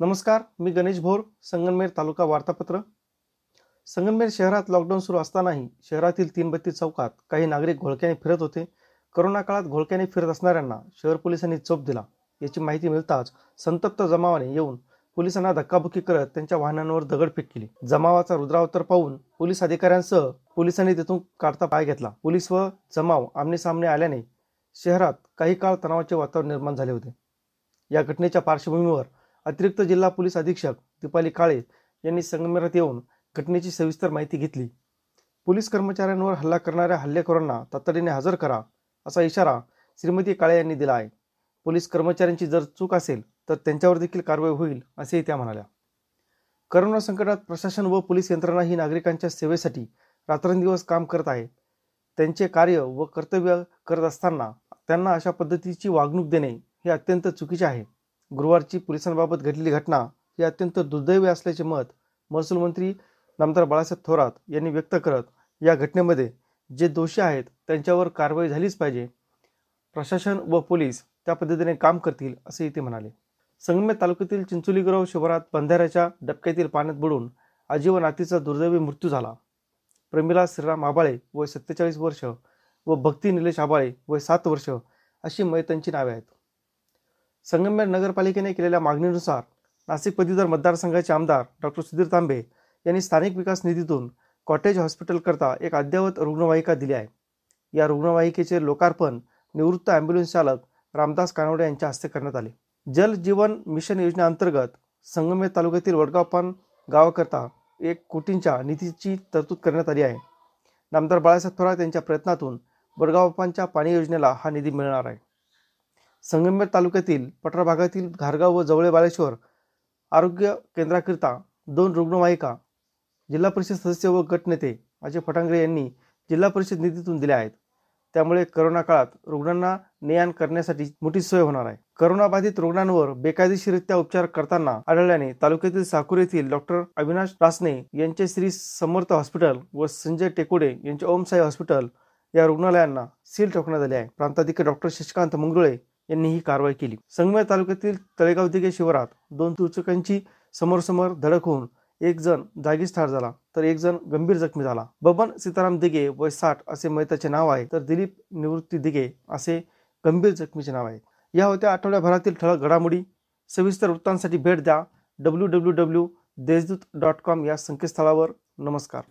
नमस्कार मी गणेश भोर संगमनेर तालुका वार्तापत्र. संगमनेर शहरात लॉकडाऊन सुरू असतानाही शहरातील तीनबत्ती चौकात काही नागरिक घोळक्याने फिरत होते. करोना काळात घोळक्याने फिरत असणाऱ्यांना शहर पोलिसांनी चोप दिला. याची माहिती मिळताच संतप्त जमावाने येऊन पोलिसांना धक्काबुक्की करत त्यांच्या वाहनांवर दगडफेक केली. जमावाचा रुद्रावतार पाहून पोलीस अधिकाऱ्यांसह पोलिसांनी तिथून काढता पाय घेतला. पोलीस व जमाव आमने सामने आल्याने शहरात काही काळ तणावाचे वातावरण निर्माण झाले होते. या घटनेच्या पार्श्वभूमीवर अतिरिक्त जिल्हा पोलीस अधीक्षक दीपाली काळे यांनी संगमेरात येऊन घटनेची सविस्तर माहिती घेतली. पोलीस कर्मचाऱ्यांवर हल्ला करणाऱ्या हल्लेखोरांना तातडीने हजर करा असा इशारा श्रीमती काळे यांनी दिला आहे. पोलीस कर्मचाऱ्यांची जर चूक असेल तर त्यांच्यावर देखील कारवाई होईल असेही त्या म्हणाल्या. करोना संकटात प्रशासन व पोलीस यंत्रणा ही नागरिकांच्या सेवेसाठी रात्रंदिवस काम करत आहे. त्यांचे कार्य व कर्तव्य करत असताना त्यांना अशा पद्धतीची वागणूक देणे हे अत्यंत चुकीचे आहे. गुरुवारची पोलिसांबाबत घडलेली घटना ही अत्यंत दुर्दैवी असल्याचे मत महसूल मंत्री नामदार बाळासाहेब थोरात यांनी व्यक्त करत या घटनेमध्ये जे दोषी आहेत त्यांच्यावर कारवाई झालीच पाहिजे. प्रशासन व पोलीस त्या पद्धतीने काम करतील असेही ते म्हणाले. संगमे तालुक्यातील चिंचोलीगुराव शिवारात बंधाऱ्याच्या डबक्यातील पाण्यात बुडून आजी व नातीचा दुर्दैवी मृत्यू झाला. प्रमिला श्रीराम आबाळे वय सत्तेचाळीस वर्ष व भक्ती निलेश आबाळे वय सात वर्ष अशी मयतांची नावे आहेत. संगमेर नगरपालिकेने केलेल्या मागणीनुसार नाशिक पदवीधर मतदारसंघाचे आमदार डॉक्टर सुधीर तांबे यांनी स्थानिक विकास निधीतून कॉटेज हॉस्पिटलकरता एक अद्ययावत रुग्णवाहिका दिली आहे. या रुग्णवाहिकेचे लोकार्पण निवृत्त ॲम्ब्युलन्स चालक रामदास कानवडे यांच्या हस्ते करण्यात आले. जल जीवन मिशन योजनेअंतर्गत संगमेर तालुक्यातील वडगावपान गावाकरता एक कोटींच्या निधीची तरतूद करण्यात आली आहे. नामदार बाळासाहेब थोरात यांच्या प्रयत्नातून वडगावपानच्या पाणी योजनेला हा निधी मिळणार आहे. संगमेर तालुक्यातील पटरा भागातील घारगाव व जवळे बाळेश्वर आरोग्य केंद्राकरिता दोन रुग्णवाहिका जिल्हा परिषद सदस्य व गटनेते अजय फटांगरे यांनी जिल्हा परिषद निधीतून दिल्या आहेत. त्यामुळे करोना काळात रुग्णांना ने करण्यासाठी मोठी सोय होणार आहे. करोनाबाधित रुग्णांवर बेकायदेशीररित्या उपचार करताना आढळल्याने तालुक्यातील साकूर येथील डॉक्टर अविनाश रासने यांचे श्री समर्थ हॉस्पिटल व संजय टेकुडे यांचे ओमसाई हॉस्पिटल या रुग्णालयांना सील ठोकण्यात आले आहे. प्रांताधिकारी डॉक्टर शशिकांत मंगरुळे यांनी ही कारवाई केली. संगमेर तालुक्यातील तळेगाव दिघे शिवारात दोन दुचकांची समोरसमोर धडक होऊन एक जण जागीच ठार झाला तर एक जण गंभीर जखमी झाला. बबन सीताराम दिघे वय साठ असे मैताचे नाव आहे तर दिलीप निवृत्ती दिघे असे गंभीर जखमीचे नाव आहे. या होत्या आठवड्याभरातील ठळक घडामोडी. सविस्तर वृत्तांसाठी भेट द्या W W W Deshdoot dot com या संकेतस्थळावर. नमस्कार.